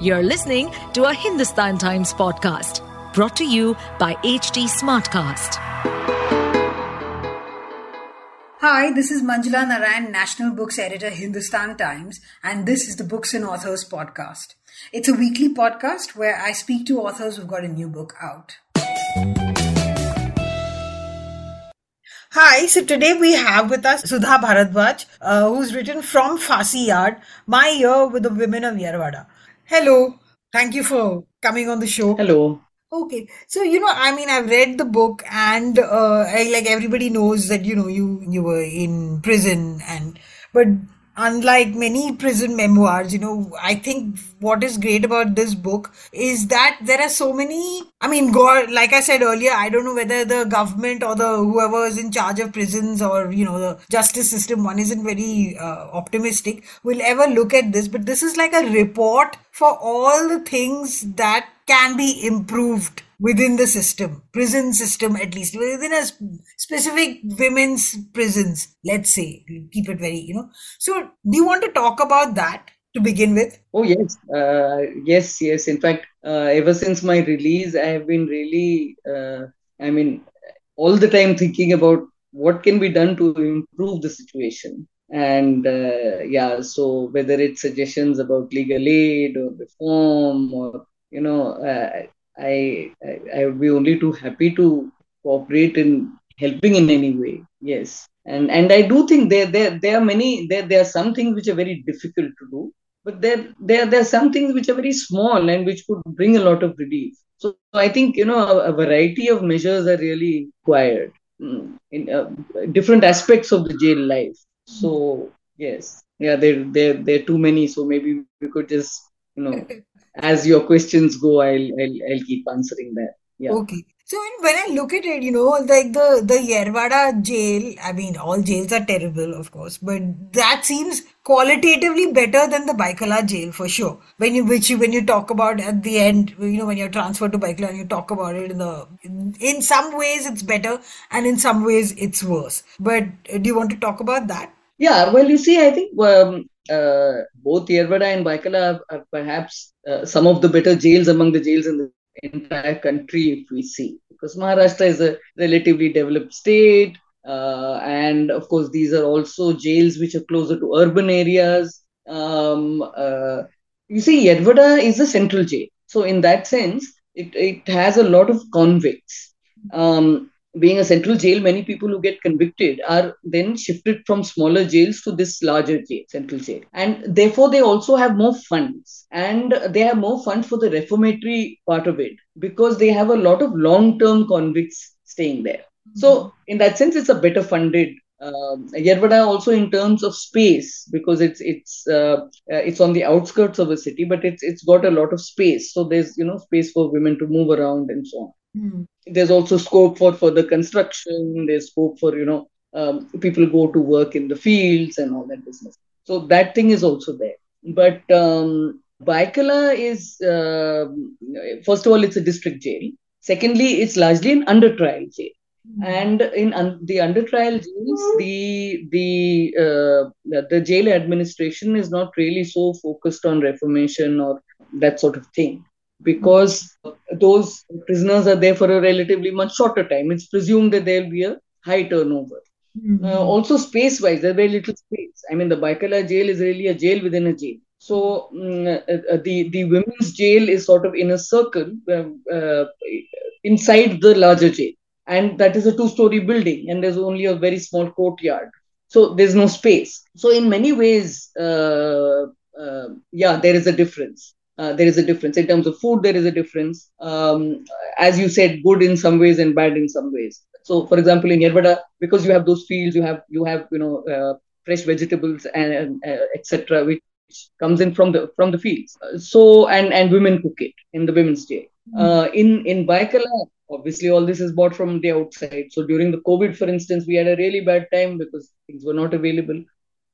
You're listening to a Hindustan Times podcast brought to you by HT Smartcast. Hi, this is Manjula Narayan, National Books Editor, Hindustan Times, and this is the Books and Authors podcast. It's a weekly podcast where I speak to authors who've got a new book out. Hi, so today we have with us Sudha Bharadwaj, uh, who's written From Phansi Yard, My Year with the Women of Yerwada. Hello, thank you for coming on the show. Hello. Okay, so you know, I mean, I've read the book, and uh, I, like everybody knows that you know you you were in prison, and but unlike many prison memoirs, you know, I think what is great about this book is that there are so many. I mean, God, like I said earlier, I don't know whether the government or the whoever is in charge of prisons or you know the justice system, one isn't very uh, optimistic, will ever look at this. But this is like a report for all the things that can be improved within the system, prison system at least, within a specific women's prisons, let's say, keep it very, you know. So, do you want to talk about that to begin with? Oh, yes. Uh, yes, yes. In fact, uh, ever since my release, I have been really, uh, I mean, all the time thinking about what can be done to improve the situation. And uh, yeah, so whether it's suggestions about legal aid or reform or, you know, uh, I, I, I would be only too happy to cooperate in helping in any way. Yes, and and I do think there there there are many there there are some things which are very difficult to do, but there there there are some things which are very small and which could bring a lot of relief. So, I think you know a, a, variety of measures are really required mm, in uh, different aspects of the jail life. So yes, yeah, there there there are too many. So maybe we could just you know as your questions go, I'll I'll, I'll keep answering that. Yeah. Okay. So when I look at it, you know, like the the Yerwada jail, I mean, all jails are terrible, of course, but that seems qualitatively better than the Byculla jail for sure. When you which you, when you talk about at the end, you know, when you're transferred to Byculla and you talk about it in the in, in some ways it's better and in some ways it's worse. But uh, do you want to talk about that? Yeah, well, you see, I think um, uh, both Yerwada and Byculla are, perhaps uh, some of the better jails among the jails in the entire country, if we see. Because Maharashtra is a relatively developed state, uh, and of course, these are also jails which are closer to urban areas. Um, uh, you see, Yerwada is a central jail. So, in that sense, it, it has a lot of convicts. Um, being a central jail, many people who get convicted are then shifted from smaller jails to this larger jail, central jail. And therefore, they also have more funds. And they have more funds for the reformatory part of it because they have a lot of long term convicts staying there. Mm-hmm. So, in that sense, it's a better funded um, Yerwada also in terms of space because it's it's uh, uh, it's on the outskirts of a city, but it's it's got a lot of space. So there's you know space for women to move around and so on. Mm. There's also scope for further construction. There's scope for you know um, people go to work in the fields and all that business. So that thing is also there. But um, Byculla is uh, first of all it's a district jail. Secondly, it's largely an under trial jail. Mm. And in un- the under trial jails, the the, uh, the the jail administration is not really so focused on reformation or that sort of thing because those prisoners are there for a relatively much shorter time. It's presumed that there will be a high turnover. Mm-hmm. Uh, also, space wise, there's very little space. I mean, the Byculla jail is really a jail within a jail. So, um, uh, the, the women's jail is sort of in a circle um, uh, inside the larger jail. And that is a two story building, and there's only a very small courtyard. So, there's no space. So, in many ways, uh, uh, yeah, there is a difference uh, there is a difference. In terms of food there is a difference. Um, as you said good in some ways and bad in some ways. So for example in yerwada because you have those fields you have you have you know uh, fresh vegetables and uh, etc which comes in from the from the fields. So and and women cook it in the women's day. Mm-hmm. in in Byculla obviously all this is bought from the outside. So during the covid for instance we had a really bad time because things were not available.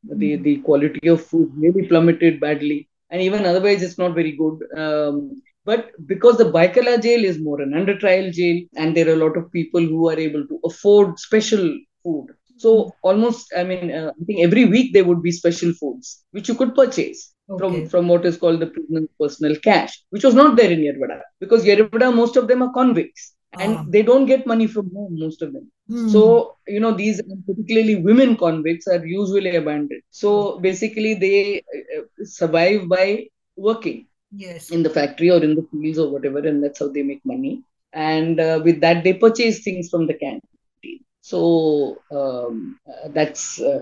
The hmm. the quality of food really plummeted badly and even otherwise it's not very good. Um, but because the Byculla jail is more an under trial jail, and there are a lot of people who are able to afford special food. So almost, I mean, uh, I think every week there would be special foods which you could purchase. from from what is called the prisoner's personal cash, which was not there in Yerwada because Yerwada most of them are convicts and Ah. they don't get money from home most of them. Hmm. So you know these particularly women convicts are usually abandoned. So basically they uh, survive by working yes. in the factory or in the fields or whatever, and that's how they make money. And uh, with that, they purchase things from the canteen. So um, uh, that's uh,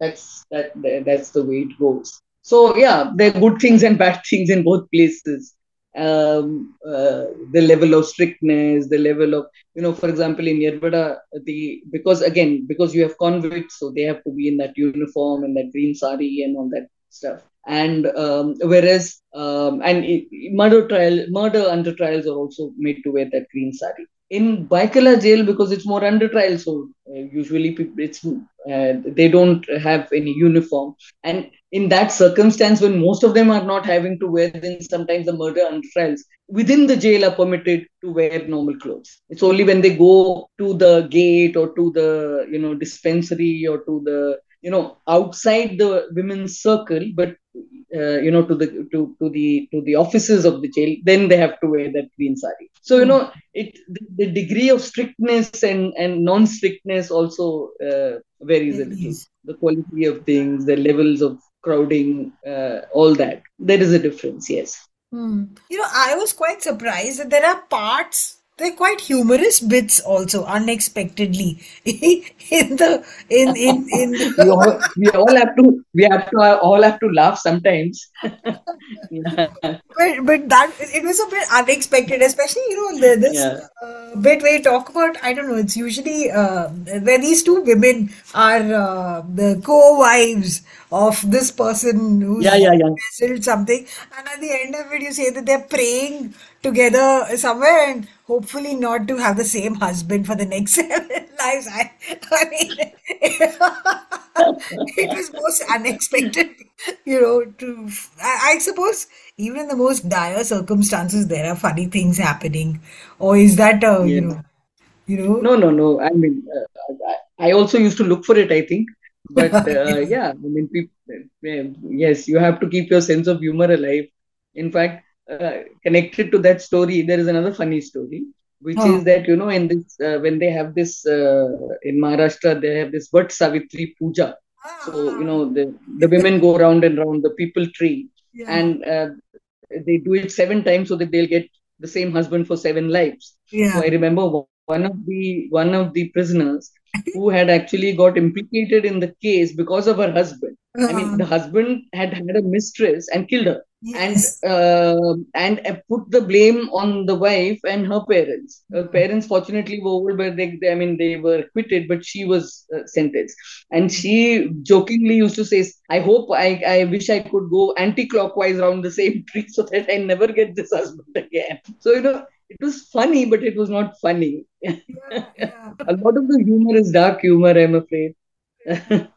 that's that that's the way it goes. So yeah, there are good things and bad things in both places. Um, uh, the level of strictness, the level of you know, for example, in Yerwada, the because again because you have convicts, so they have to be in that uniform and that green sari and all that stuff. And um, whereas um, and it, murder trial, murder under trials are also made to wear that green sari. In Byculla jail, because it's more under trial, so uh, usually people, it's uh, they don't have any uniform. And in that circumstance, when most of them are not having to wear, then sometimes the murder under trials within the jail are permitted to wear normal clothes. It's only when they go to the gate or to the you know dispensary or to the you know outside the women's circle, but uh, you know to the to to the to the offices of the jail, then they have to wear that green sari. So you know it the, the degree of strictness and and non strictness also uh, varies a little. The quality of things, the levels of crowding, uh, all that. There is a difference. Yes. Hmm. You know, I was quite surprised that there are parts, they're quite humorous bits also, unexpectedly in the in in in we all we all have to we have to all have to laugh sometimes. yeah. but but that it was a bit unexpected, especially you know the, this Yeah. uh, bit where you talk about I don't know. It's usually uh, where these two women are uh, the co-wives of this person who's Yeah, yeah, yeah. something, and at the end of it, you say that they're praying together somewhere and hopefully not to have the same husband for the next seven lives. I, I mean, it was most unexpected, you know. To I, I suppose even in the most dire circumstances, there are funny things happening, or is that uh, you know, you know? No, no, no. I mean, uh, I, I also used to look for it. I think, but uh, yeah, I mean, people. Yes, you have to keep your sense of humor alive. In fact, uh, connected to that story, there is another funny story, which Oh. is that you know, in this uh, when they have this uh, in Maharashtra, they have this Vat Savitri Puja. So you know, the the women go round and round the peepal tree, Yeah. and uh, they do it seven times so that they'll get the same husband for seven lives. So yeah. I remember one of the one of the prisoners who had actually got implicated in the case because of her husband. I mean, the husband had had a mistress and killed her, and uh, and uh, put the blame on the wife and her parents. Her parents, fortunately, were old, but they, they- I mean, they were acquitted, but she was uh, sentenced. And she jokingly used to say, "I hope I, I wish I could go anti-clockwise around the same tree so that I never get this husband again." So you know, it was funny, but it was not funny. Yeah, yeah. A lot of the humor is dark humor, I'm afraid.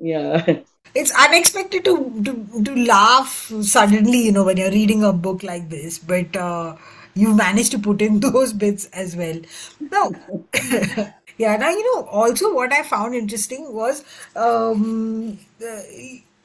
yeah. It's unexpected to, to to laugh suddenly, you know, when you're reading a book like this, but uh, you managed to put in those bits as well. Now, yeah, now you know, also what I found interesting was um, uh,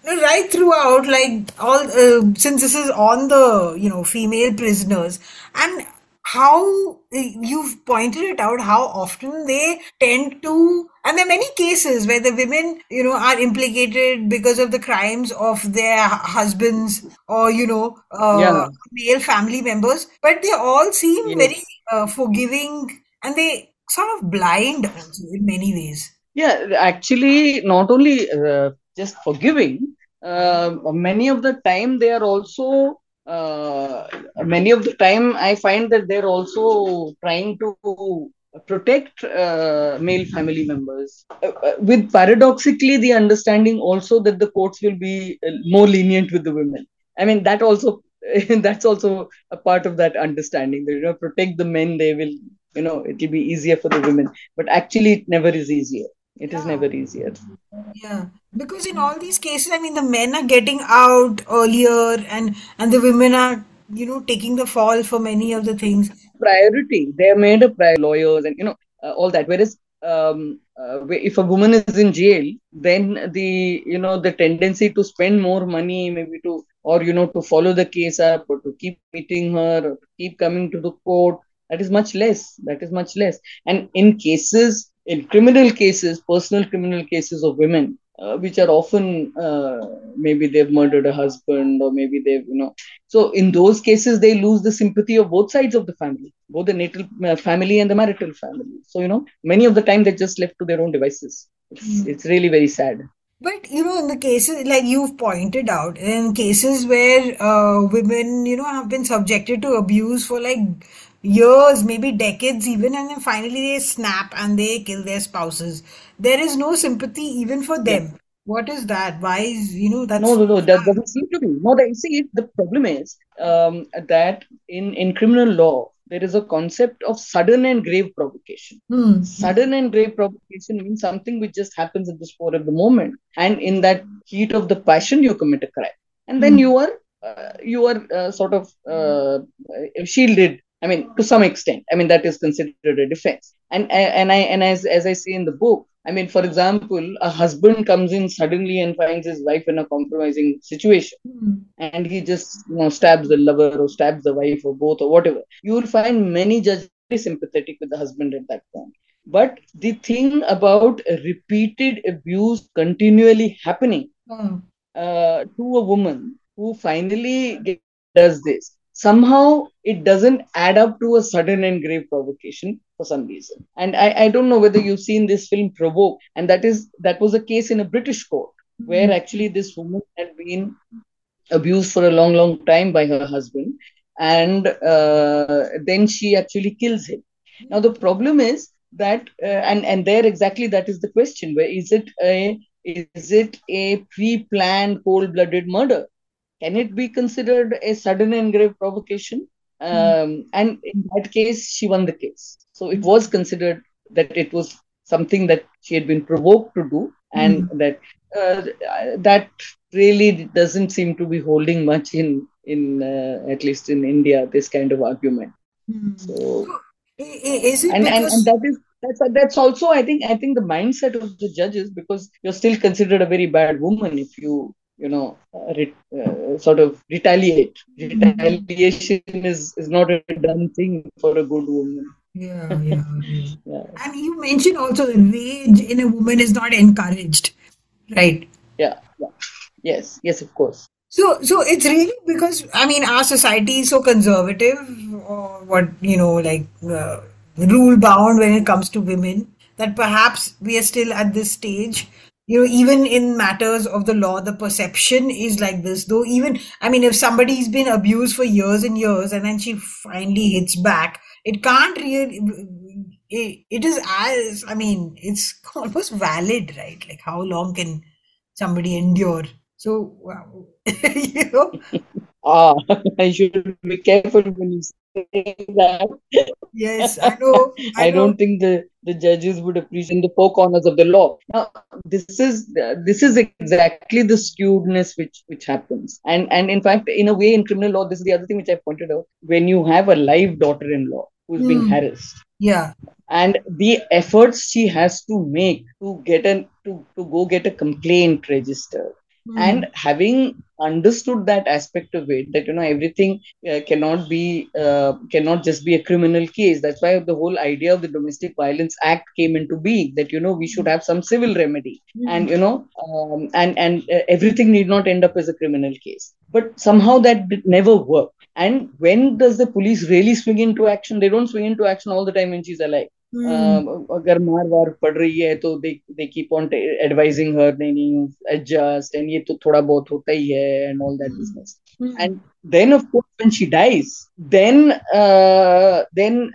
right throughout, like all uh, since this is on the you know female prisoners and how you've pointed it out how often they tend to and there are many cases where the women you know are implicated because of the crimes of their husbands or you know uh, Yeah. male family members but they all seem Yes. very uh, forgiving and they sort of blind also in many ways Yeah, actually, not only uh, just forgiving, uh, many of the time they are also, uh, many of the time I find that they're also trying to protect uh, male family members. Uh, uh, with paradoxically, the understanding also that the courts will be uh, more lenient with the women. I mean, that also. that's also a part of that understanding that you know protect the men they will you know it will be easier for the women but actually it never is easier it is Yeah. never easier. Yeah, because in all these cases, I mean, the men are getting out earlier, and and the women are, you know, taking the fall for many of the things. Priority. They are made a priority, lawyers and you know uh, all that. Whereas um, uh, if a woman is in jail then the you know the tendency to spend more money maybe to or you know to follow the case up or to keep meeting her or to keep coming to the court that is much less. That is much less. And in cases in criminal cases personal criminal cases of women uh, which are often uh, maybe they've murdered a husband or maybe they've you know. So in those cases they lose the sympathy of both sides of the family both the natal uh, family and the marital family. So you know many of the time they're just left to their own devices. It's, mm. it's really very sad. But you know, in the cases like you've pointed out, in cases where uh, women, you know, have been subjected to abuse for like years, maybe decades even, and then finally they snap and they kill their spouses. There is no sympathy even for them. Yeah. What is that? Why is you know that's no, no, no. That doesn't seem to be. No, they see the problem is um, that in in criminal law there is a concept of sudden and grave provocation. Hmm. Sudden and grave provocation means something which just happens at the spur of the moment, and in that heat of the passion you commit a crime, and then hmm. you are uh, you are uh, sort of uh, shielded I mean, to some extent, I mean that is considered a defense. And and I and as as I say in the book, I mean, for example, a husband comes in suddenly and finds his wife in a compromising situation, mm-hmm. and he just you know stabs the lover or stabs the wife or both or whatever. You will find many judges very sympathetic with the husband at that point. But the thing about repeated abuse continually happening mm. uh, to a woman who finally does this somehow it doesn't add up to a sudden and grave provocation for some reason. And I, I don't know whether you've seen this film Provoke, and that is that was a case in a British court where actually this woman had been abused for a long, long time by her husband, and uh, then she actually kills him. Now the problem is that, uh, and and there exactly that is the question: where is it a is it a pre-planned, cold-blooded murder? Can it be considered a sudden and grave provocation? Um, and in that case, she won the case. So it was considered that it was something that she had been provoked to do, and mm. that uh, that really doesn't seem to be holding much in in uh, at least in India this kind of argument. Mm. So is it and, because... and, and that is that's that's also I think I think the mindset of the judges because you're still considered a very bad woman if you you know uh, re- uh, sort of retaliate. Retaliation is is not a done thing for a good woman. Yeah, yeah, yeah. and you mentioned also rage in a woman is not encouraged right? Yeah, yeah. Yes yes of course. So so it's really because i mean our society is so conservative or what you know like uh, rule bound when it comes to women that perhaps we are still at this stage you know even in matters of the law the perception is like this though even i mean if somebody's been abused for years and years and then she finally hits back it can't really it, it is as i mean it's almost valid right like how long can somebody endure so wow. you know ah i should be careful when you. Yes, I know. I, I know. don't think the, the judges would appreciate the four corners of the law. Now, this is this is exactly the skewedness which which happens, and and in fact, in a way, in criminal law, this is the other thing which I pointed out. When you have a live daughter-in-law who's mm. being hmm. harassed, yeah, and the efforts she has to make to get an to to go get a complaint registered mm. and having understood that aspect of it that you know everything uh, cannot be uh, cannot just be a criminal case. That's why the whole idea of the domestic violence act came into being that you know we should have some civil remedy. Mm. and you know um, and and uh, everything need not end up as a criminal case. But somehow that never worked and when does the police really swing into action? They don't swing into action all the time when she's alive हम्म। अगर मार वार पड़ रही है तो दे दे advising हर नहीं नहीं adjust and ये तो थोड़ा बहुत होता ही है and all that business and then of course when she dies then then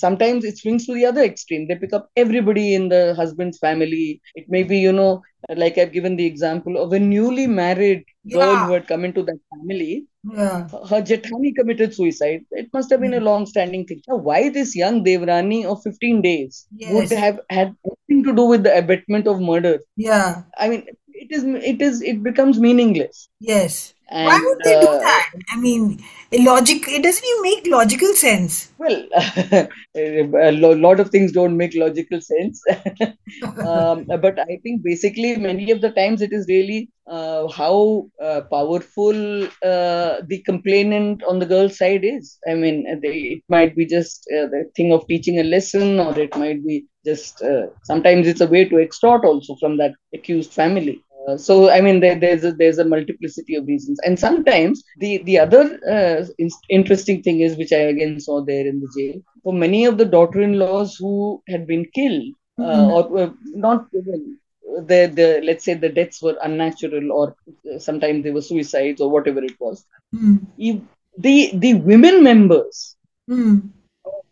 sometimes it swings to the other extreme they pick up everybody in the husband's family it may be you know like I have given the example of a newly married girl who had come into that family yeah. Her Jethani committed suicide. It must have been a hmm. long standing thing. Now, why this young Devrani of 15 days yes. would have had nothing to do with the abatement of murder? Yeah. I mean, it is, it is, it becomes meaningless. Yes. And, why would they uh, do that? I mean, logic. It doesn't even make logical sense. Well, a lot of things don't make logical sense. um, but I think basically many of the times it is really uh, how uh, powerful uh, the complainant on the girl's side is. I mean, they, it might be just uh, the thing of teaching a lesson, or it might be just uh, sometimes it's a way to extort also from that accused family. Uh, so I mean, there, there's a, there's a multiplicity of reasons, and sometimes the the other uh, in- interesting thing is, which I again saw there in the jail, for many of the daughter-in-laws who had been killed mm-hmm. or not even the the let's say the deaths were unnatural or sometimes they were suicides or whatever it was. Mm. The the women members. Mm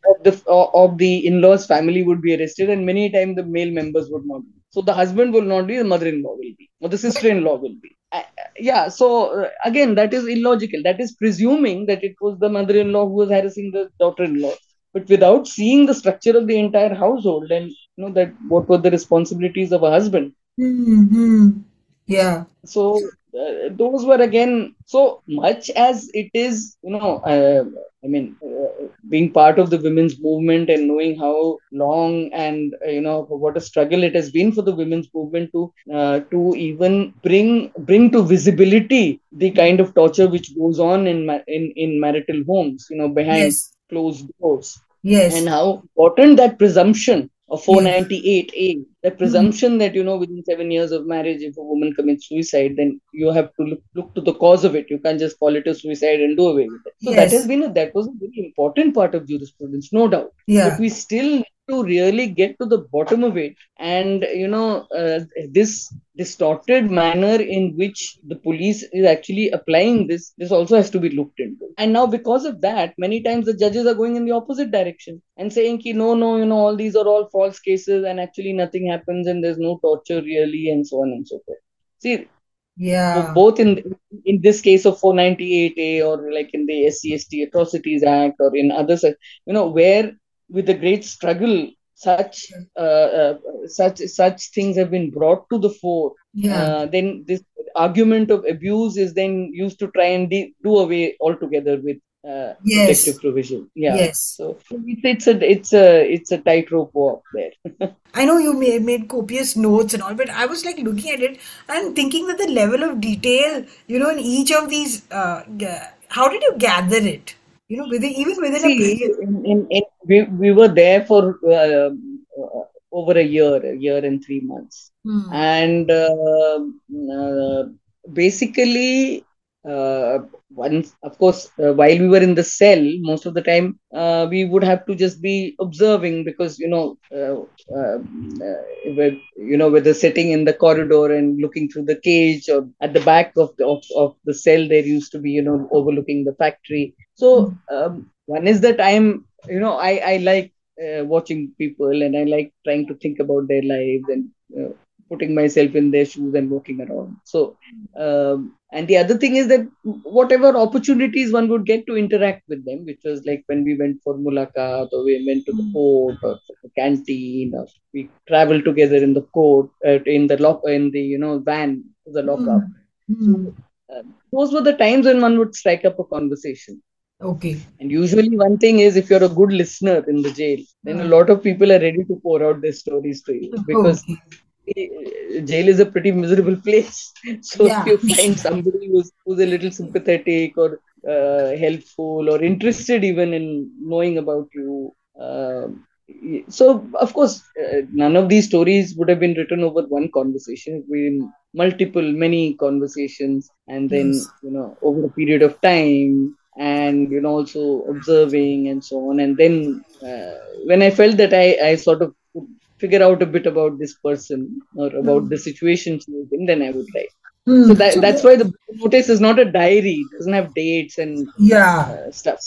of the of the in-laws family would be arrested and many times the male members would not be so the husband will not be, the mother-in-law will be, or the sister-in-law will be. Uh, yeah. So uh, again, that is illogical. That is presuming that it was the mother-in-law who was harassing the daughter-in-law, but without seeing the structure of the entire household and you know that what were the responsibilities of a husband. Mm-hmm. Yeah. So uh, those were again so much as it is you know uh, i mean uh, being part of the women's movement and knowing how long and uh, you know what a struggle it has been for the women's movement to uh, to even bring bring to visibility the kind of torture which goes on in in in marital homes you know behind yes. closed doors yes and how important that presumption of 498A, the presumption mm-hmm. that you know within seven years of marriage, if a woman commits suicide, then you have to look, look to the cause of it. You can't just call it a suicide and do away with it. So yes. that has been a, that was a very important part of jurisprudence, no doubt. Yeah. But we still to really get to the bottom of it. And you know uh, this distorted manner in which the police is actually applying this this also has to be looked into. And now because of that many times the judges are going in the opposite direction and saying ki, no no you know all these are all false cases and actually nothing happens and there's no torture really and so on and so forth. See yeah. both in in this case of 498a or like in the scst atrocities act or in others you know where with a great struggle such uh, uh, such such things have been brought to the fore. Yeah. uh, then this argument of abuse is then used to try and de- do away altogether with uh, yes. protective provision. Yeah. Yes. So it's, it's a it's a it's a tightrope walk there. I know you made, made copious notes and all but i was like looking at it and thinking that the level of detail you know in each of these uh, how did you gather it you know, within even within See, a in, in, in, we, we were there for uh, uh, over a year, a year and three months, hmm. and uh, uh basically uh, once of course uh, while we were in the cell most of the time uh, we would have to just be observing because you know uh, uh, uh you know whether sitting in the corridor and looking through the cage or at the back of the of, of the cell there used to be you know overlooking the factory so um, one is that i'm you know i i like watching people and i like trying to think about their lives and putting myself in their shoes and walking around. So, um, and the other thing is that whatever opportunities one would get to interact with them, which was like when we went for mulakat or we went to the port or the canteen or we traveled together in the court, uh, in the lock, in the, you know, van, the lockup. Mm-hmm. So, uh, those were the times when one would strike up a conversation. Okay. And usually, one thing is if you're a good listener in the jail, then a lot of people are ready to pour out their stories to you because okay jail is a pretty miserable place. So yeah. if you find somebody who's, who's a little sympathetic or uh, helpful or interested even in knowing about you, uh, so of course uh, none of these stories would have been written over one conversation. Been multiple, many conversations, and then yes. you know over a period of time and you know also observing and so on and then uh, when i felt that i i sort of figure out a bit about this person or about mm. the situation she was in, then I would write. Mm. So that, that's why the notice is not a diary. It doesn't have dates and yeah uh, stuff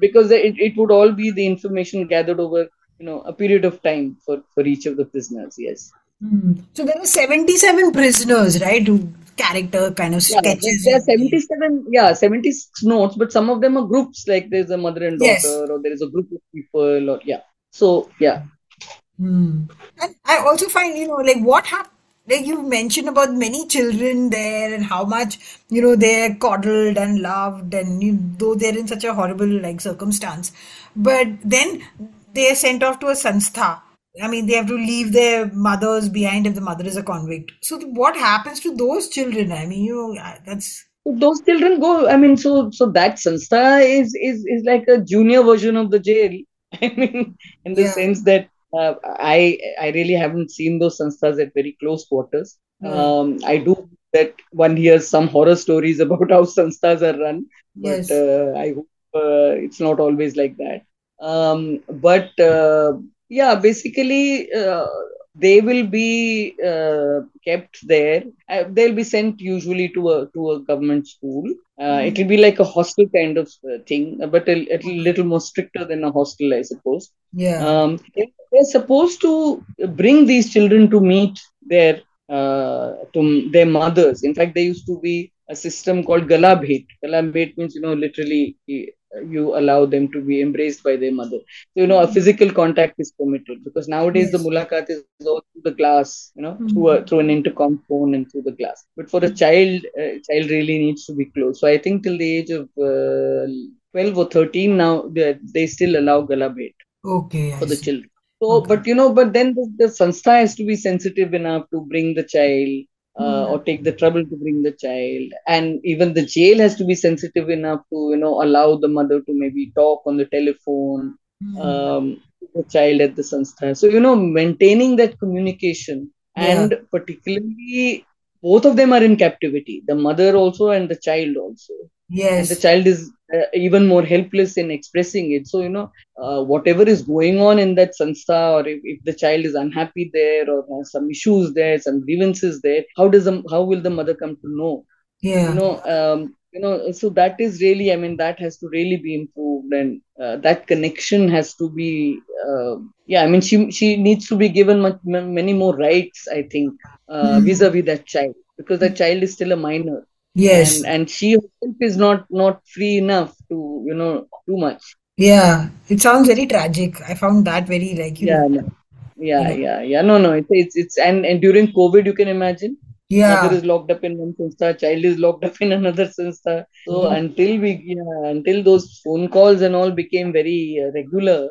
because it, it would all be the information gathered over you know a period of time for for each of the prisoners. Yes. Mm. So there were seventy seven prisoners, right? Who character kind of sketches. Yeah, there are seventy seven. Yeah, seventy six notes, but some of them are groups. Like there's a mother and daughter, yes. or there is a group of people, or yeah. So yeah, Hmm. And I also find, you know, like what happened. like you mentioned about many children there and how much you know they're coddled and loved and you, though they're in such a horrible like circumstance but then they're sent off to a sanstha i mean they have to leave their mothers behind if the mother is a convict. So what happens to those children? I mean you know that's those children go i mean so so that sanstha is is is like a junior version of the jail. I mean in the yeah. sense that uh, I I really haven't seen those sanstha's at very close quarters. yeah Um, I do that one hears some horror stories about how sanstha's are run, but yes. uh, I hope uh, it's not always like that. Um, but uh, yeah, basically uh, they will be uh, kept there. Uh, they'll be sent usually to a to a government school. Uh, it Mm. will be like a hostel kind of uh, thing, but a, a little more stricter than a hostel, I suppose yeah um, they- they're supposed to bring these children to meet their uh, to their mothers. In fact, they used to be a system called Galabhet. Galabhet means you know literally y- you allow them to be embraced by their mother. So you know a physical contact is permitted because nowadays the yes mulakat is all through the glass, you know, through a Mm. through an intercom phone and through the glass. But for a child, uh, child really needs to be close. So I think till the age of uh, 12 or 13 now they, they still allow Galabhet okay for the children. So, okay but you know, but then the, the sanstha has to be sensitive enough to bring the child uh, or Mm. take the trouble to bring the child, and even the jail has to be sensitive enough to you know allow the mother to maybe talk on the telephone, Mm. um, the child at the sanstha. So you know, maintaining that communication, yeah and particularly both of them are in captivity, the mother also and the child also and the child is uh, even more helpless in expressing it. So you know uh, whatever is going on in that sanstha or if, if the child is unhappy there or has some issues there some grievances there how does the, how will the mother come to know? Yeah. You know um, you know so that is really i mean that has to really be improved and uh, that connection has to be uh, yeah i mean she she needs to be given much, many more rights i think uh, Mm. vis-a-vis that child because that child is still a minor yes. And and she herself is not not free enough to you know too much. Yeah, it sounds very tragic. I found that very like, yeah know, no. you yeah. know, yeah yeah. No no. It's it's, it's and, and during covid you can imagine. Yeah. Mother is locked up in one sanstha child is locked up in another sanstha so yeah. until we yeah, until those phone calls and all became very uh, regular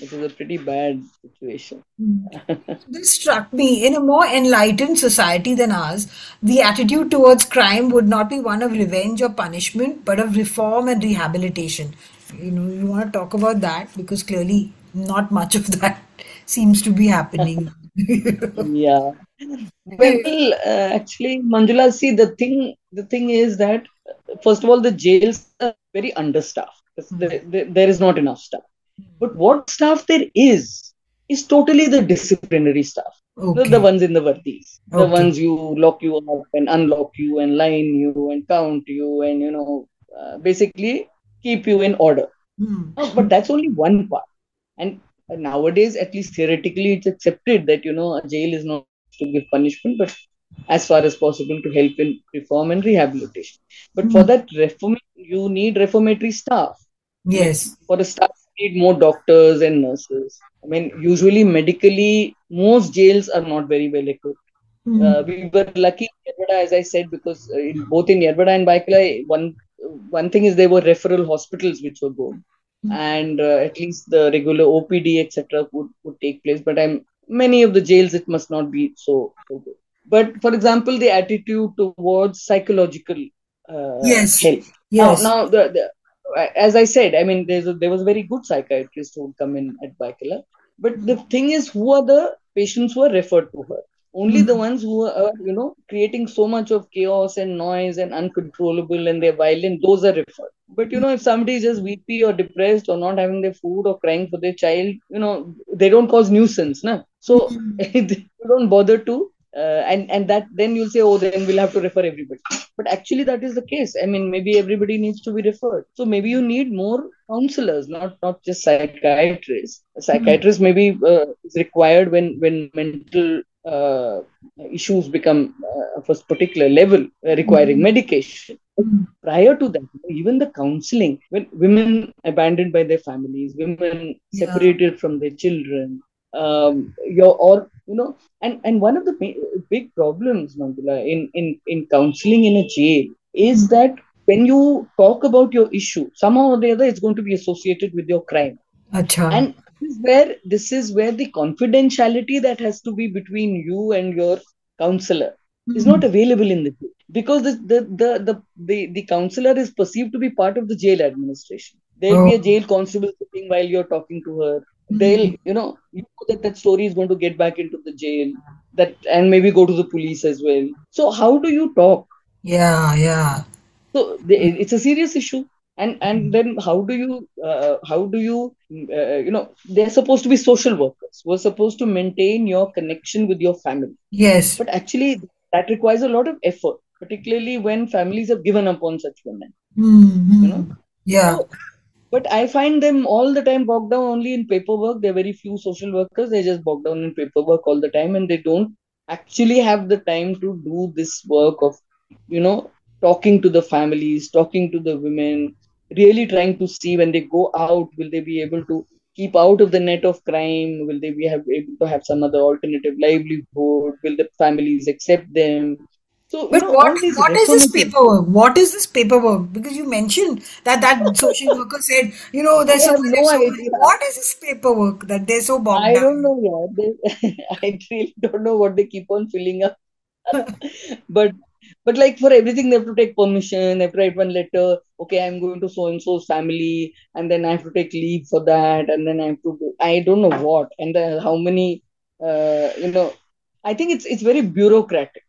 it was a pretty bad situation Mm. This struck me. In a more enlightened society than ours, the attitude towards crime would not be one of revenge or punishment, but of reform and rehabilitation. You know, you want to talk about that because clearly not much of that seems to be happening. yeah well uh, actually manjula see the thing the thing is that first of all the jails are very understaffed there, there, there is not enough staff but what staff there is is totally the disciplinary staff the, the ones in the vardis the okay. ones you lock you up and unlock you and line you and count you and you know uh, basically keep you in order Hmm. Uh, but that's only one part and nowadays at least theoretically it's accepted that you know a jail is not to give punishment but as far as possible to help in reform and rehabilitation but for Hmm. that reform you need reformatory staff Yes. for the staff, need more doctors and nurses. I mean, usually medically, most jails are not very well equipped. Hmm. Uh, we were lucky in Yerwada, as I said, because uh, in, both in Yerwada and Byculla, one one thing is there were referral hospitals which were good, Hmm. and uh, at least the regular OPD etc. would would take place. But I'm many of the jails it must not be so so good. But for example, the attitude towards psychological uh, Yes. help. Now, Yes. now the, the as I said, I mean, there's a, there was a very good psychiatrist who would come in at Byculla. But the thing is, who are the patients who are referred to her? Only the Hmm. ones who are, you know, creating so much of chaos and noise and uncontrollable and they're violent, those are referred. But, you know, if somebody is just weepy or depressed or not having their food or crying for their child, you know, they don't cause nuisance. Na? So Hmm. you don't bother to. Uh, and and that then you'll say oh then we'll have to refer everybody but actually that is the case i mean maybe everybody needs to be referred so maybe you need more counselors not not just psychiatrists a psychiatrist maybe uh, is required when when mental uh, issues become uh, of a particular level uh, requiring medication Hmm. prior to that even the counseling when women abandoned by their families women Yeah. separated from their children um, your or you know and and one of the big problems Manjula, in in in counseling in a jail is hmm. that when you talk about your issue somehow or the other it's going to be associated with your crime Achha. and this is where this is where the confidentiality that has to be between you and your counselor mm-hmm. is not available in the jail because the the, the the the the counselor is perceived to be part of the jail administration there'll oh. be a oh. jail constable sitting while you're talking to her they'll hmm. you know you know that that story is going to get back into the jail that and maybe go to the police as well. So how do you talk? Yeah yeah. So they, it's a serious issue. And and hmm. then how do you uh, how do you uh, you know they're supposed to be social workers we're supposed to maintain your connection with your family. Yes. But actually that requires a lot of effort particularly when families have given up on such women. Mm-hmm. you know? Yeah. So, but I find them all the time bogged down only in paperwork. There are very few social workers. They just bog down in paperwork all the time, and they don't actually have the time to do this work of, you know, talking to the families, talking to the women, really trying to see when they go out, will they be able to keep out of the net of crime? Will they be have, able to have some other alternative livelihood? Will the families accept them? So, but know, what what is this paperwork? What is this paperwork? Because you mentioned that that social worker said, you know, there's so, no. What is this paperwork that they're so bogged I don't know. Yeah, they, I really don't know what they keep on filling up. but but like for everything, they have to take permission. They have to write one letter. Okay, I'm going to so and so's family, and then I have to take leave for that, and then I have to do. I don't know what and the, how many. Uh, you know, I think it's it's very bureaucratic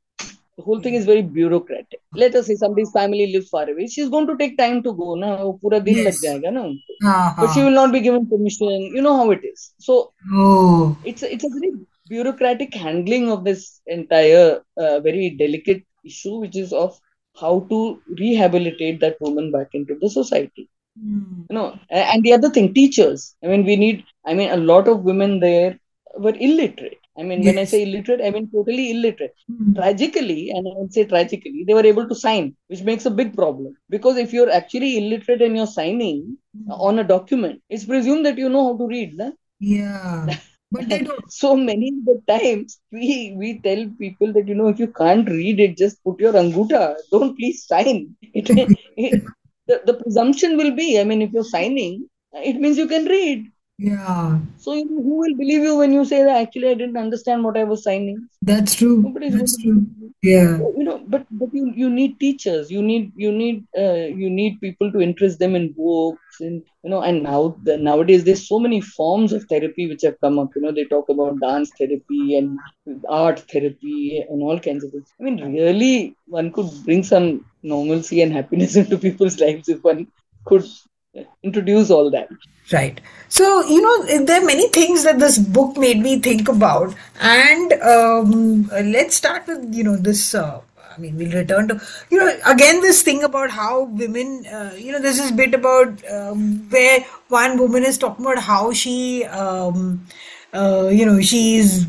the whole thing is very bureaucratic. Let us say somebody's family lives far away. She's going to take time to go. Na, pura din yes. lag jayega, na, uh-huh. But she will not be given permission. You know how it is. So oh. it's, a, it's a very bureaucratic handling of this entire uh, very delicate issue, which is of how to rehabilitate that woman back into the society. Mm. You know, and the other thing, teachers. I mean, we need. I mean, a lot of women there were illiterate I mean, yes. when I say illiterate, I mean totally illiterate. Mm. Tragically, and I would say tragically, they were able to sign, which makes a big problem. Because if you're actually illiterate and you're signing mm. on a document, it's presumed that you know how to read. Na? Yeah. But they don't. so many of the times we we tell people that you know if you can't read it, just put your anguta. Don't please sign. It, it, the, the presumption will be, I mean, if you're signing, it means you can read. Yeah. So who will believe you when you say that actually I didn't understand what I was signing? That's true. Nobody's That's true. Yeah. You know, but but you, you need teachers. You need you need uh, you need people to interest them in books and you know and now the, nowadays there's so many forms of therapy which have come up. You know they talk about dance therapy and art therapy and all kinds of things. I mean really one could bring some normalcy and happiness into people's lives if one could introduce all that. Right. So, you know, there are many things that this book made me think about. And um, let's start with, you know, this. Uh, I mean, we'll return to, you know, again, this thing about how women, uh, you know, there's this bit about um, where one woman is talking about how she, um, uh, you know, she's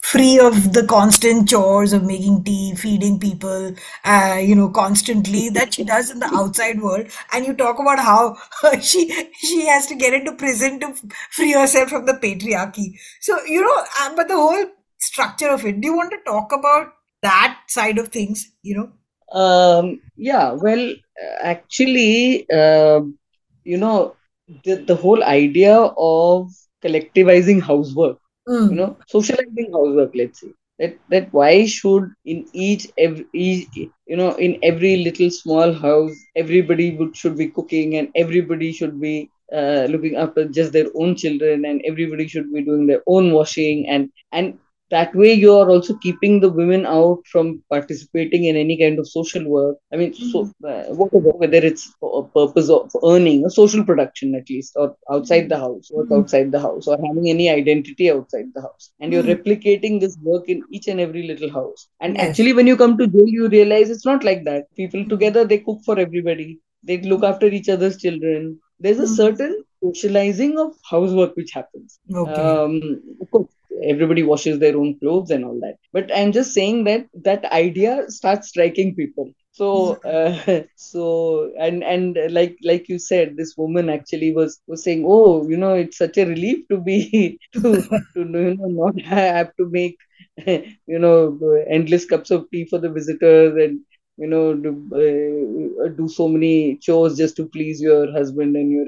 free of the constant chores of making tea, feeding people, uh, you know, constantly that she does in the outside world. And you talk about how she she has to get into prison to free herself from the patriarchy. So you know, uh, but the whole structure of it. Do you want to talk about that side of things? You know. Um, yeah. Well, actually, uh, you know, the the whole idea of collectivizing housework mm. you know socializing housework let's say that that why should in each every each, you know in every little small house everybody would should be cooking and everybody should be uh, looking after just their own children and everybody should be doing their own washing and and that way you are also keeping the women out from participating in any kind of social work i mean mm-hmm. so uh, whatever whether it's for a purpose of earning a social production at least or outside the house work mm-hmm. outside the house or having any identity outside the house and you're mm-hmm. replicating this work in each and every little house and yes. actually when you come to jail you realize it's not like that people together they cook for everybody they look after each other's children there's a mm-hmm. certain socializing of housework which happens okay. um, everybody washes their own clothes and all that. But i'm just saying that that idea starts striking people. So uh, so and and like like you said this woman actually was was saying oh you know it's such a relief to be to to you know not have to make you know endless cups of tea for the visitors and you know do, uh, do so many chores just to please your husband and your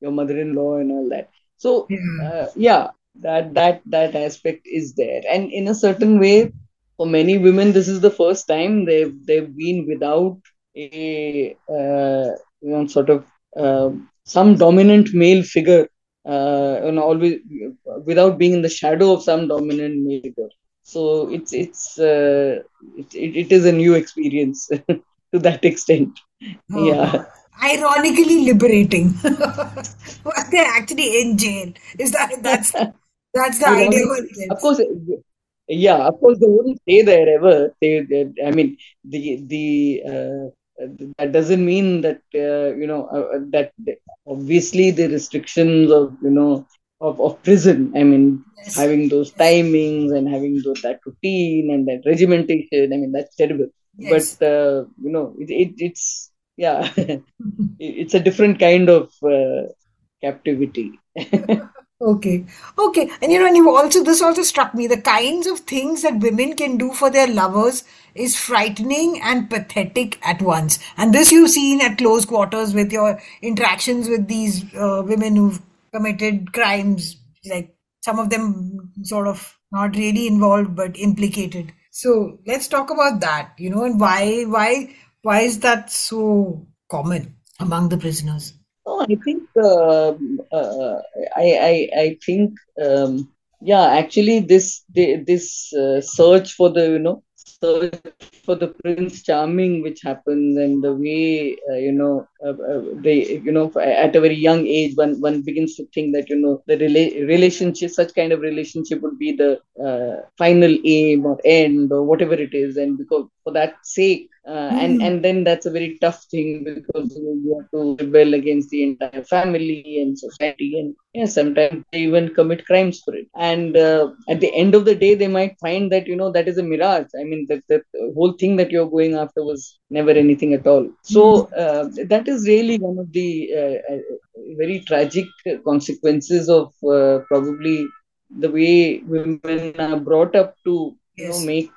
your mother-in-law and all that. So uh, yeah that that that aspect is there. And in a certain way for many women this is the first time they've they've been without a uh, you know sort of uh, some dominant male figure uh, and always without being in the shadow of some dominant male figure. So it's it's uh, it, it, it is a new experience to that extent. Oh. yeah. Ironically liberating. They're actually in jail. Is that that's that's the idea of course yeah of course they wouldn't stay there ever. They, they i mean the the uh, that doesn't mean that uh, you know uh, that obviously the restrictions of you know of, of prison i mean yes. having those timings and having those, that routine and that regimentation i mean that's terrible. Yes. but uh, you know it, it, it's yeah it's a different kind of uh, captivity Okay. Okay. And you know, and you also, this also struck me. The kinds of things that women can do for their lovers is frightening and pathetic at once. And this you've seen at close quarters with your interactions with these uh, women who've committed crimes, like some of them sort of not really involved, but implicated. So let's talk about that, you know, and why, why, why is that so common among the prisoners? Oh, I think um, uh, I, I I think um, yeah. Actually, this this uh, search for the you know search for the Prince Charming, which happens, and the way uh, you know uh, uh, they you know at a very young age, one one begins to think that you know the rela- relationship, such kind of relationship, would be the final aim or end or whatever it is, and because for that sake uh, mm. and hmm. and then that's a very tough thing because you have to rebel against the entire family and society and yeah sometimes they even commit crimes for it and uh, at the end of the day they might find that you know that is a mirage i mean that the whole thing that you're going after was never anything at all so hmm. uh, that is really one of the uh, uh, very tragic consequences of uh, probably the way women are brought up to you know make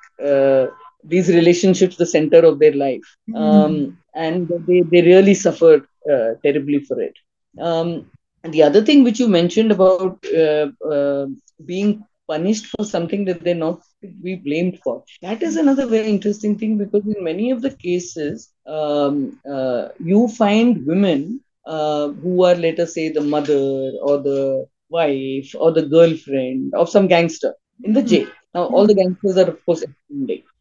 these relationships the center of their life mm. um, and they, they really suffered uh, terribly for it um, and the other thing which you mentioned about uh, uh, being punished for something that they're not to be blamed for that is another very interesting thing because in many of the cases um, uh, you find women uh, who are let us say the mother or the wife or the girlfriend of some gangster in the mm. jail now all the gangsters are of course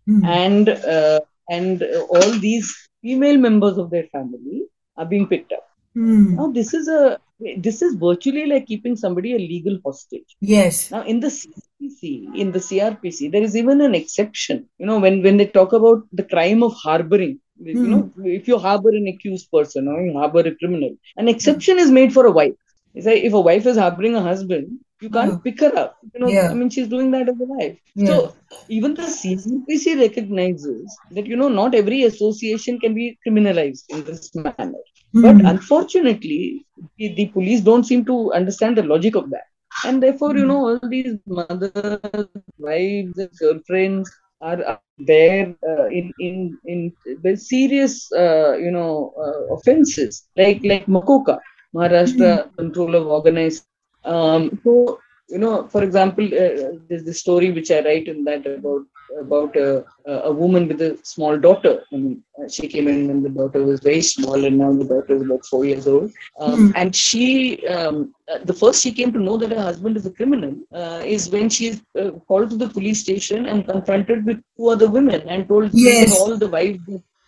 mm. and uh, and all these female members of their family are being picked up. Mm. Now this is a this is virtually like keeping somebody a legal hostage. Yes. Now in the CRPC, in the CRPC, there is even an exception. You know, when when they talk about the crime of harboring, mm. you know, if you harbor an accused person or you harbor a criminal, an exception mm. is made for a wife. It's like if a wife is harboring a husband, you can't pick her up. You know, yeah. I mean, she's doing that as a wife. Yeah. So even the CRPC recognizes that you know not every association can be criminalized in this manner. Mm. But unfortunately, the, the, police don't seem to understand the logic of that, and therefore, mm. you hmm. know, all these mothers, wives, and girlfriends are, there uh, in in in the serious, uh, you know, uh, offenses like like MCOCA. Maharashtra mm. Control of Organized um, so, you know, for example, uh, there's the story which I write in that about about a, a woman with a small daughter. I mean, uh, she came in when the daughter was very small, and now the daughter is about four years old. Um, mm. And she, um, uh, the first she came to know that her husband is a criminal uh, is when she uh, called to the police station and confronted with two other women and told yes. all the wives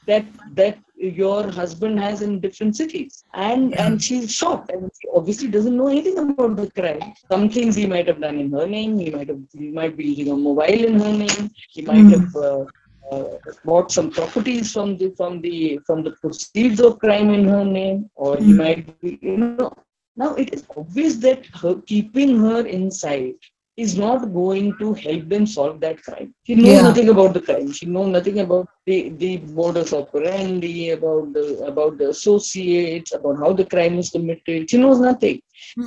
that that your husband has in different cities. And yeah. and she's shocked. And she obviously doesn't know anything about the crime. Some things he might have done in her name. He might have he might be using a mobile in her name. He might mm. have uh, uh, bought some properties from the from the from the proceeds of crime in her name. Or mm. he might be you know. Now it is obvious that her keeping her inside is not going to help them solve that crime. She knows Yeah. nothing about the crime. She knows nothing about the, the modus operandi, about the about the associates, about how the crime is committed. She knows nothing.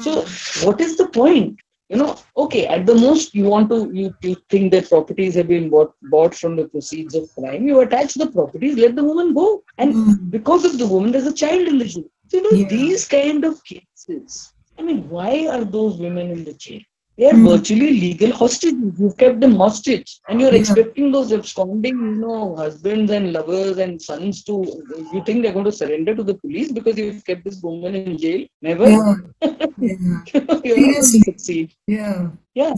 So what is the point? You know, okay, at the most you want to you, you think that properties have been bought bought from the proceeds of crime, you attach the properties, let the woman go. And Mm. because of the woman, there's a child in the jail. So, you know, Yeah. these kind of cases. I mean, why are those women in the jail? They are Mm. virtually legal hostages. You've kept them hostage, and you're Yeah. expecting those absconding, you know, husbands and lovers and sons to. You think they're going to surrender to the police because you've kept this woman in jail? Never. Yeah. Yeah. you're not going Seriously. to succeed. Yeah. Yeah.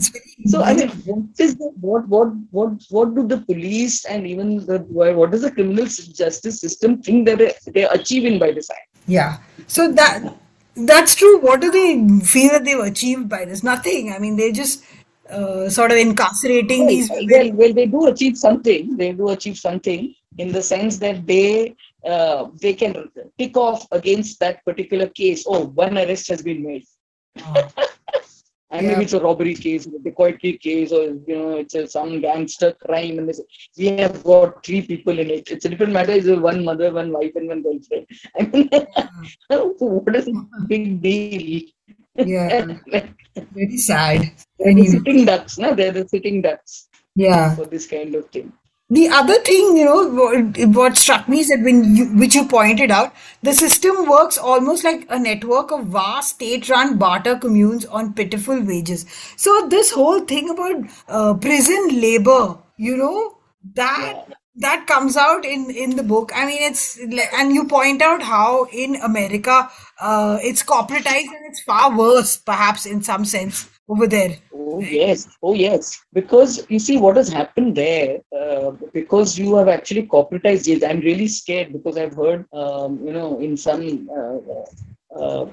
So I mean, what is the what what what what do the police and even the what does the criminal justice system think that they- they're achieving by this act? Yeah. So that that's true. What do they feel that they've achieved by this? Nothing. I mean, they're just uh, sort of incarcerating Well, these well, well, they do achieve something. They do achieve something in the sense that they uh, they can tick off against that particular case. Oh, one arrest has been made. And Yeah. maybe it's a robbery case, a dacoity case, or you know, it's a, some gangster crime, and they say, we have got three people in it. It's a different matter. Is one mother, one wife, and one girlfriend. I mean, what is big deal? Yeah. Very sad. Anyway. sitting ducks, no? They're the sitting ducks Yeah. for this kind of thing. The other thing, you know, what, struck me is that when you, which you pointed out, the system works almost like a network of vast state-run barter communes on pitiful wages. So this whole thing about uh, prison labor, you know, that that comes out in in the book. I mean, it's and you point out how in America, uh, it's corporatized and it's far worse, perhaps in some sense over there. Oh yes, oh yes. Because you see what has happened there. Uh, because you have actually corporatized jails. I'm really scared because I've heard, um, you know, in some, uh, uh,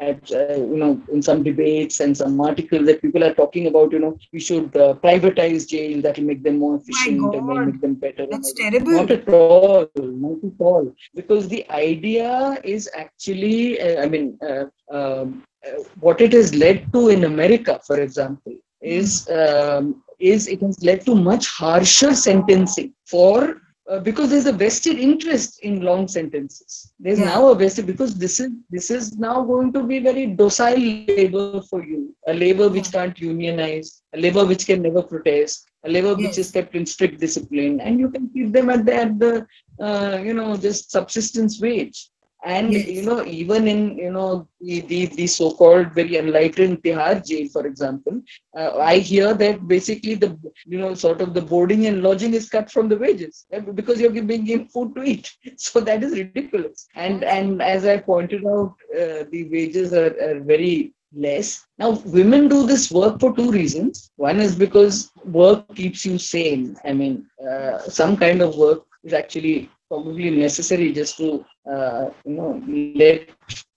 at uh, you know, in some debates and some articles that people are talking about. You know, we should uh, privatize jail That will make them more efficient and will make them better. That's terrible. Not at all. Not at all. Because the idea is actually, uh, I mean, uh, um, uh, what it has led to in America, for example, is um, is it has led to much harsher sentencing for uh, because there's a vested interest in long sentences. There's Yeah. now a vested because this is this is now going to be very docile labor for you, a labor which can't unionize, a labor which can never protest, a labor which is kept in strict discipline, and you can keep them at the at the uh, you know just subsistence wage. And Yes. you know, even in you know the, the, the so-called very enlightened Tihar jail, for example, uh, I hear that basically the you know sort of the boarding and lodging is cut from the wages uh, because you're being given food to eat. So that is ridiculous. And and as I pointed out, uh, the wages are, are very less. Now, women do this work for two reasons. One is because work keeps you sane. I mean, uh, some kind of work is actually probably necessary just to uh, you know let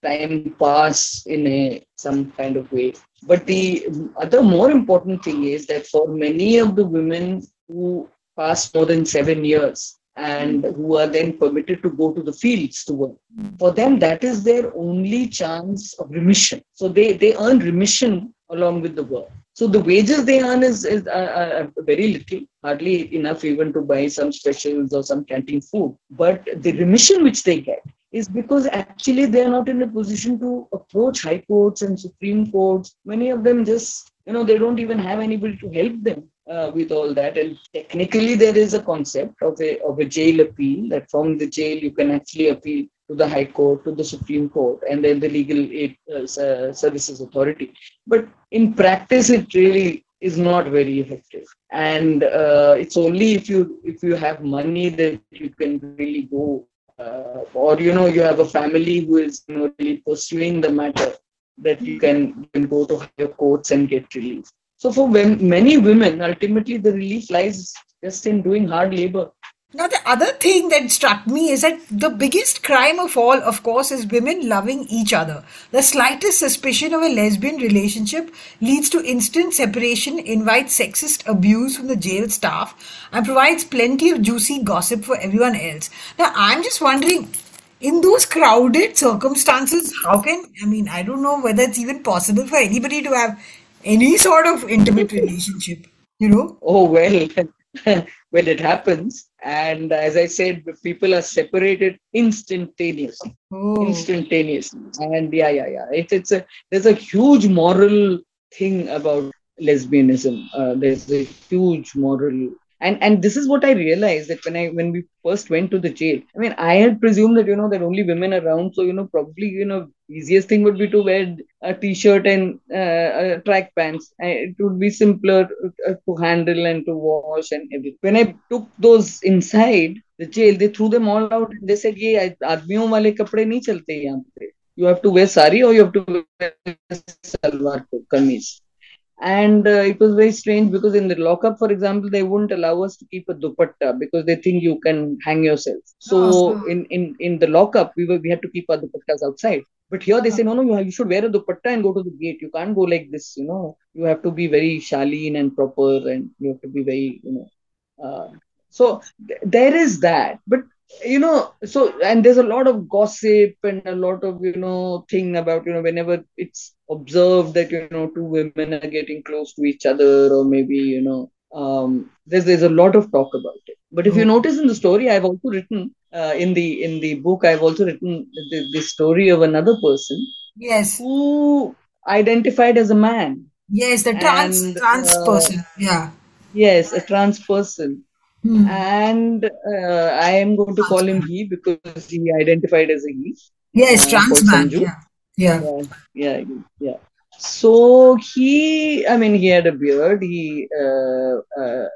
time pass in a some kind of way. But the other more important thing is that for many of the women who pass more than seven years and who are then permitted to go to the fields to work, for them that is their only chance of remission. So they, they earn remission along with the work. So the wages they earn is, is uh, uh, very little, hardly enough even to buy some specials or some canteen food. But the remission which they get is because actually they are not in a position to approach high courts and supreme courts. Many of them just, you know, they don't even have anybody to help them uh, with all that. And technically, there is a concept of a of a jail appeal that from the jail you can actually appeal to the High Court, to the Supreme Court, and then the Legal Aid uh, Services Authority. But in practice, it really is not very effective. And uh, it's only if you if you have money that you can really go uh, or you know you have a family who is you know really pursuing the matter that you can, you can go to higher courts and get relief. So for when, many women ultimately the relief lies just in doing hard labor Now, the other thing that struck me is that the biggest crime of all, of course, is women loving each other. The slightest suspicion of a lesbian relationship leads to instant separation, invites sexist abuse from the jail staff, and provides plenty of juicy gossip for everyone else. Now, I'm just wondering. In those crowded circumstances, how can I mean? I don't know whether it's even possible for anybody to have any sort of intimate relationship, you know? Oh, well, well, it happens. And as I said, people are separated instantaneously. Oh. Instantaneously. And yeah, yeah, yeah. It, it's a, there's a huge moral thing about lesbianism. Uh, there's a huge moral and and this is what i realized that when i when we first went to the jail i mean i had presumed that you know are only women around. So you know probably you know easiest thing would be to wear a t-shirt and uh, uh, track pants. It would be simpler uh, to handle and to wash and everything. When i took those inside the jail they threw them all out and they said ye aadmiyon wale kapde nahi chalte yahan pe. You have to wear sari or you have to wear salwar kameez and uh, it was very strange because in the lockup for example they wouldn't allow us to keep a dupatta because they think you can hang yourself. So Oh. in, in in the lockup we were we had to keep our dupattas outside. But here they say no no you, have, you should wear a dupatta and go to the gate. You can't go like this you know. You have to be very shaleen and proper and you have to be very you know uh, so th- there is that. But you know so and there's a lot of gossip and a lot of you know thing about you know whenever it's observed that you know two women are getting close to each other or maybe you know um there's there's a lot of talk about it but if you Oh. notice in the story i've also written uh, in the in the book i've also written the, the story of another person Yes. who identified as a man Yes, the trans and trans uh, person. Yeah. yes a trans person Hmm. and uh, I am going to call him he because he identified as a he. Yes, uh, trans man. Yeah. Yeah. Yeah, yeah, yeah. So he, I mean, he had a beard. He uh, uh,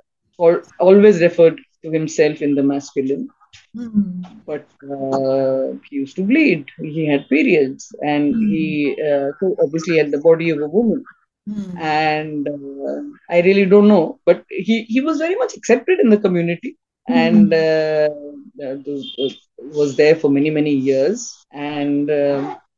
al- always referred to himself in the masculine, Hmm. but uh, he used to bleed. He had periods, and he uh, so obviously had the body of a woman. Hmm. and uh, I really don't know. But he, he was very much accepted in the community and uh, was there for many many years. And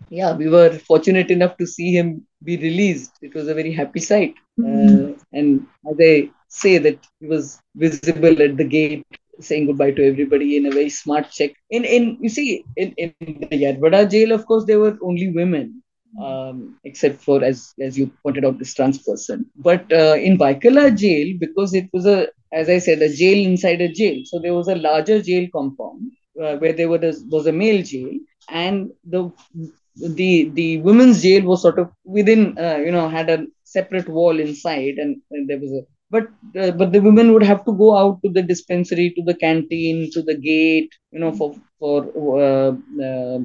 yeah, we were fortunate enough to see him be released. It was a very happy sight. Uh, and as I say that he was visible at the gate saying goodbye to everybody in a very smart check. In in you see in, in the Yerawada jail, of course, there were only women um, except for as as you pointed out this trans person. But uh, in Byculla jail, because it was a as I said a jail inside a jail, so there was a larger jail compound uh, where there was was a male jail, and the the the women's jail was sort of within uh, you know had a separate wall inside, and, and there was a but uh, but the women would have to go out to the dispensary to the canteen to the gate you know for for uh, uh,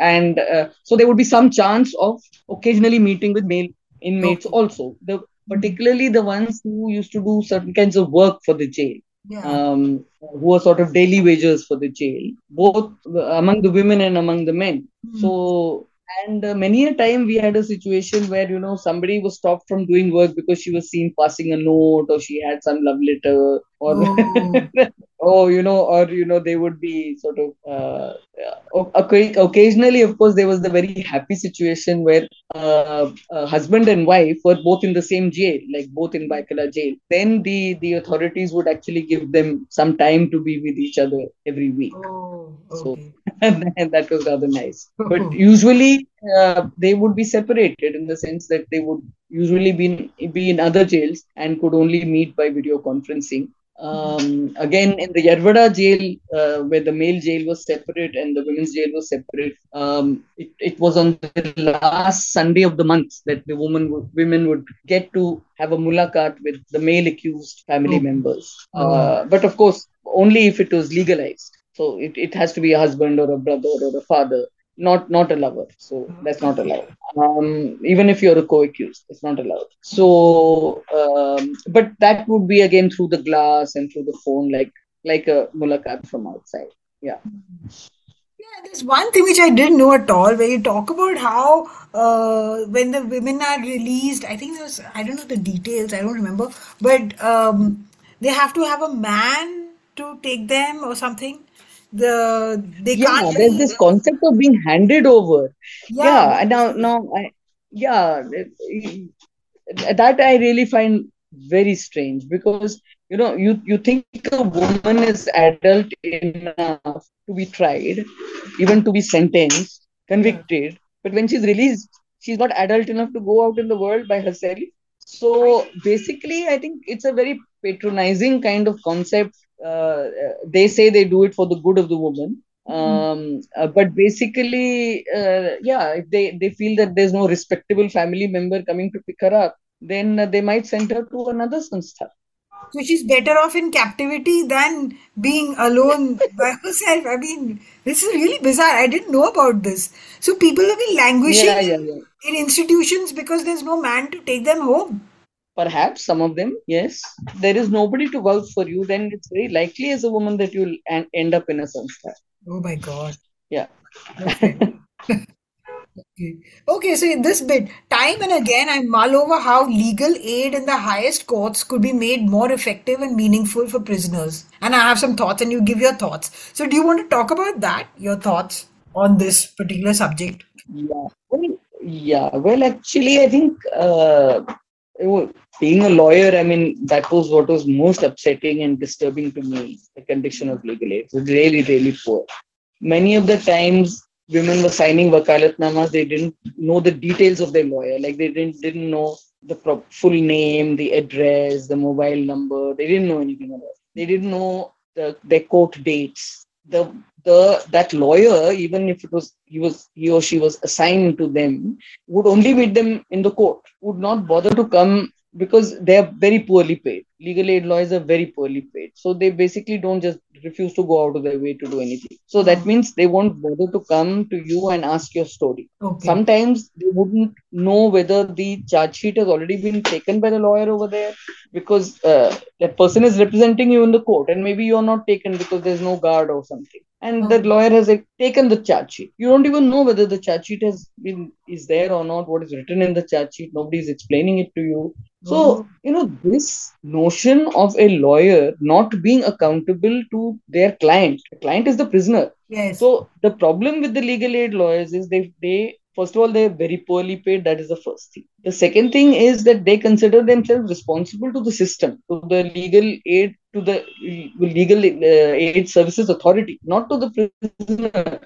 and uh, so there would be some chance of occasionally meeting with male inmates Okay. also the particularly the ones who used to do certain kinds of work for the jail Yeah. um, who are sort of daily wagers for the jail both among the women and among the men. So and uh, many a time we had a situation where you know somebody was stopped from doing work because she was seen passing a note or she had some love letter or Oh. oh you know or you know they would be sort of uh, o- occa- occasionally of course there was the very happy situation where uh, uh, husband and wife were both in the same jail like both in Byculla jail then the the authorities would actually give them some time to be with each other every week Oh. So- Okay. and that was rather nice but usually uh, they would be separated in the sense that they would usually be in, be in other jails and could only meet by video conferencing um, again in the Yerawada jail uh, where the male jail was separate and the women's jail was separate um, it, it was on the last sunday of the month that the woman would, women would get to have a mulakat with the male accused family Oh. members Oh. uh, but of course only if it was legalized so it, it has to be a husband or a brother or a father, not not a lover. So that's not allowed. Um, even if you're a co-accused, it's not allowed. So, um, but that would be again through the glass and through the phone, like like a mulakat from outside. Yeah. Yeah, there's one thing which I didn't know at all, where you talk about how uh, when the women are released, I think there's, I don't know the details, I don't remember, but um, they have to have a man to take them or something. The they Yeah, can't there's this concept of being handed over. yeah, Yeah, and now now I yeah that I really find very strange because you know you you think a woman is adult enough to be tried, even to be sentenced, convicted, but when she's released, she's not adult enough to go out in the world by herself. So basically i think it's a very patronizing kind of concept uh, they say they do it for the good of the woman um, uh, but basically uh, yeah if they they feel that there's no respectable family member coming to pick her up then uh, they might send her to another sanstha so she's better off in captivity than being alone by herself. I mean, this is really bizarre. I didn't know about this. So people have been languishing yeah, yeah, yeah. in institutions because there's no man to take them home. Perhaps some of them, yes. There is nobody to vouch for you, then it's very likely as a woman that you'll end up in a sanstha. Oh my God. Yeah. Okay. Okay, so in this bit, time and again, I mull over how legal aid in the highest courts could be made more effective and meaningful for prisoners. And I have some thoughts, and you give your thoughts. So, do you want to talk about that? Your thoughts on this particular subject? Yeah. Well, yeah. Well, actually, I think uh, being a lawyer, I mean, that was what was most upsetting and disturbing to me. The condition of legal aid was really, really poor. Many of the times, women were signing wakalatnamas, they didn't know the details of their lawyer. Like they didn't didn't know the pro- full name, the address, the mobile number. They didn't know anything about. It. They didn't know the their court dates. The the that lawyer, even if it was he was he or she was assigned to them, would only meet them in the court. Would not bother to come because they are very poorly paid. Legal aid lawyers are very poorly paid. So they basically don't just refuse to go out of their way to do anything. So that hmm. means they won't bother to come to you and ask your story. Okay. Sometimes they wouldn't know whether the charge sheet has already been taken by the lawyer over there because uh, that person is representing you in the court and maybe you're not taken because there's no guard or something and the lawyer has like, taken the charge sheet. You don't even know whether the charge sheet has been is there or not. What is written in the charge sheet? Nobody is explaining it to you. So mm-hmm. you know this notion of a lawyer not being accountable to their client. The client is the prisoner. Yes. So the problem with the legal aid lawyers is they they first of all they're very poorly paid. That is the first thing. The second thing is that they consider themselves responsible to the system to the legal aid to the legal uh, aid services authority not to the prisoner.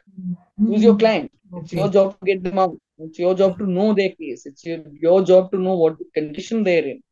Who's your client? Okay. it's your job to get them out. It's your job to know their case. It's your, your job to know what condition they're in.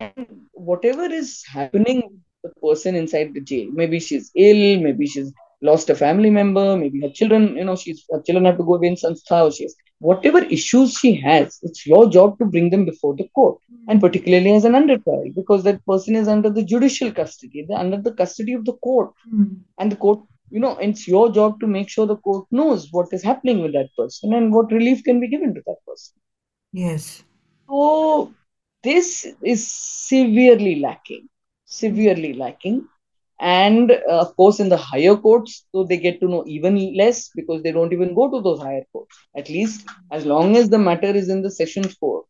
And whatever is happening the person inside the jail maybe she's ill maybe she's lost a family member, maybe her children, you know, she's her children have to go in sanstha or she's whatever issues she has, it's your job to bring them before the court. And particularly as an under trial, because that person is under the judicial custody, they're under the custody of the court. Mm. And the court, you know, it's your job to make sure the court knows what is happening with that person and what relief can be given to that person. Yes. So this is severely lacking, severely lacking and uh, of course in the higher courts so they get to know even less because they don't even go to those higher courts at least as long as the matter is in the sessions court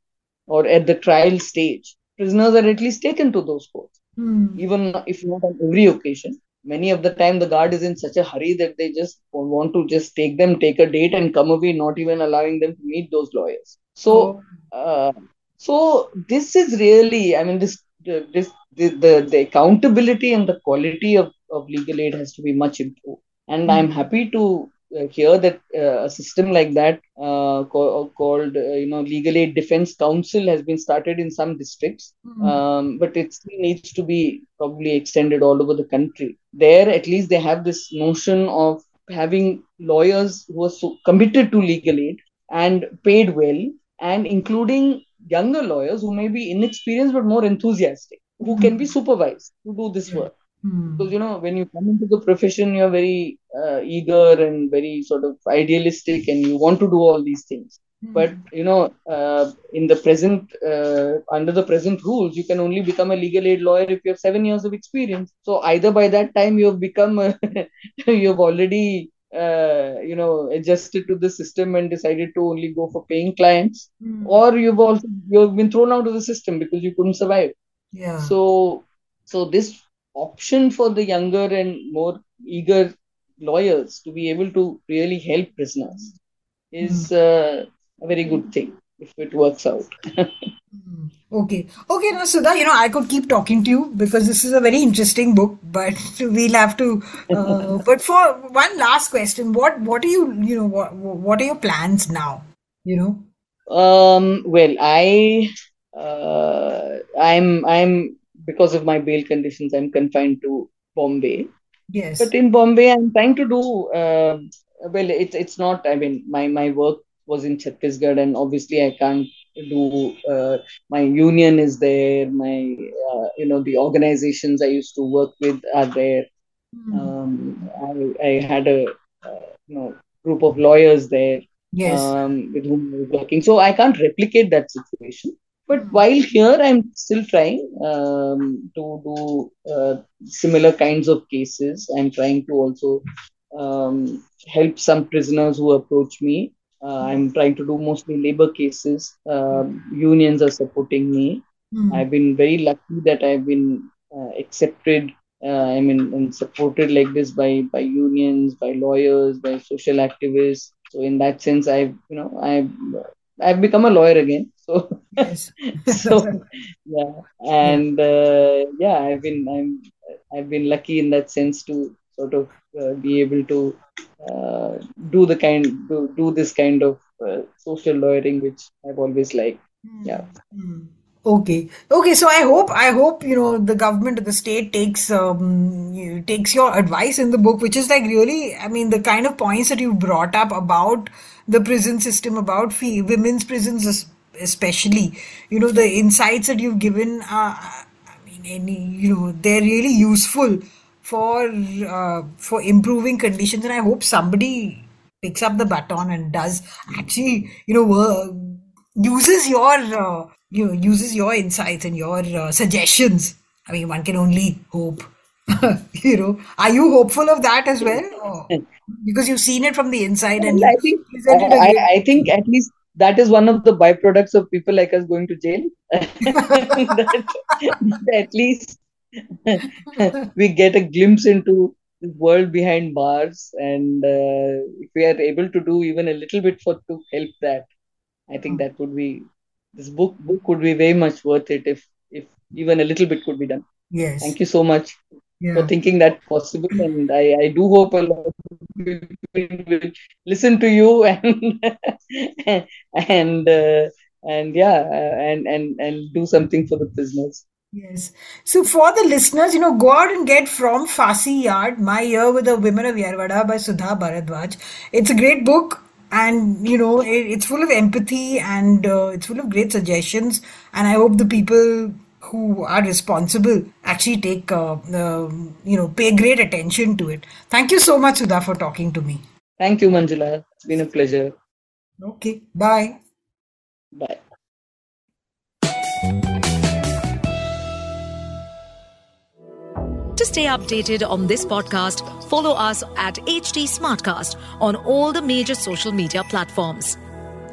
or at the trial stage prisoners are at least taken to those courts mm. even if not on every occasion many of the time the guard is in such a hurry that they just want to just take them take a date and come away not even allowing them to meet those lawyers so oh. uh, so this is really i mean this this the, the, the accountability and the quality of, of legal aid has to be much improved. And mm I'm happy to uh, hear that uh, a system like that uh, co- called uh, you know legal aid defense counsel has been started in some districts. Mm um, but it still needs to be probably extended all over the country. There at least they have this notion of having lawyers who are so committed to legal aid and paid well and including younger lawyers who may be inexperienced but more enthusiastic who can be supervised to do this work. Mm. Because you know, when you come into the profession, you're very uh, eager and very sort of idealistic, and you want to do all these things. Mm. But you know, uh, in the present, uh, under the present rules, you can only become a legal aid lawyer if you have seven years of experience. So either by that time you have become, a you have already uh, you know adjusted to the system and decided to only go for paying clients mm. or you've also you've been thrown out of the system because you couldn't survive yeah. So, so this option for the younger and more eager lawyers to be able to really help prisoners is mm. uh, a very good thing if it works out. Hmm. okay. Okay, now Sudha, you know, I could keep talking to you because this is a very interesting book, but we'll have to. Uh, but for one last question, what what are you, you know, what what are your plans now? You know. Um, well, I, uh, I'm, I'm because of my bail conditions, I'm confined to Bombay. Yes. But in Bombay, I'm trying to do. Uh, well, it's it's not. I mean, my my work was in Chhattisgarh, and obviously, I can't do. Uh, my union is there. My uh, you know the organizations I used to work with are there. Hmm. Um, I, I had a uh, you know group of lawyers there Yes. um, with whom I was working. So I can't replicate that situation. But while here, I'm still trying um, to do uh, similar kinds of cases. I'm trying to also um, help some prisoners who approach me. Uh, I'm trying to do mostly labor cases. Um unions are supporting me. Hmm. I've been very lucky that I've been uh, accepted. Uh, I mean, and supported like this by by unions, by lawyers, by social activists. So in that sense, I've you know I've I've become a lawyer again. So Yes. so yeah, and uh, yeah, I've been I'm I've been lucky in that sense to sort of uh, be able to uh, do the kind do, do this kind of uh, social lawyering which I've always liked. Yeah. Hmm. Okay. Okay. So I hope I hope you know the government or the state takes um you, takes your advice in the book, which is like really I mean the kind of points that you brought up about the prison system, about fe women's prisons especially. You know the insights that you've given. Uh, I mean, any you know they're really useful for uh, for improving conditions, and I hope somebody picks up the baton and does actually you know work uses your uh, you know uses your insights and your uh, suggestions i mean one can only hope you know are you hopeful of that as well or, because you've seen it from the inside and I think presented a I, great I think at least that is one of the byproducts of people like us going to jail. that, that at least we get a glimpse into the world behind bars, and uh, if we are able to do even a little bit for to help that, I think that would be this book book would be very much worth it if if even a little bit could be done. yes Thank you so much for thinking that possible, and I, I do hope a lot of people will listen to you and and uh, and yeah and and and do something for the prisoners. Yes. So for the listeners, you know, go out and get From Phansi Yard, My Year with the Women of Yerawada by Sudha Bharadwaj. It's a great book and, you know, it, it's full of empathy and uh, it's full of great suggestions. And I hope the people who are responsible actually take, uh, uh, you know, pay great attention to it. Thank you so much, Sudha, for talking to me. Thank you, Manjula. It's been a pleasure. Okay. Bye. Bye. To stay updated on this podcast, follow us at HT Smartcast on all the major social media platforms.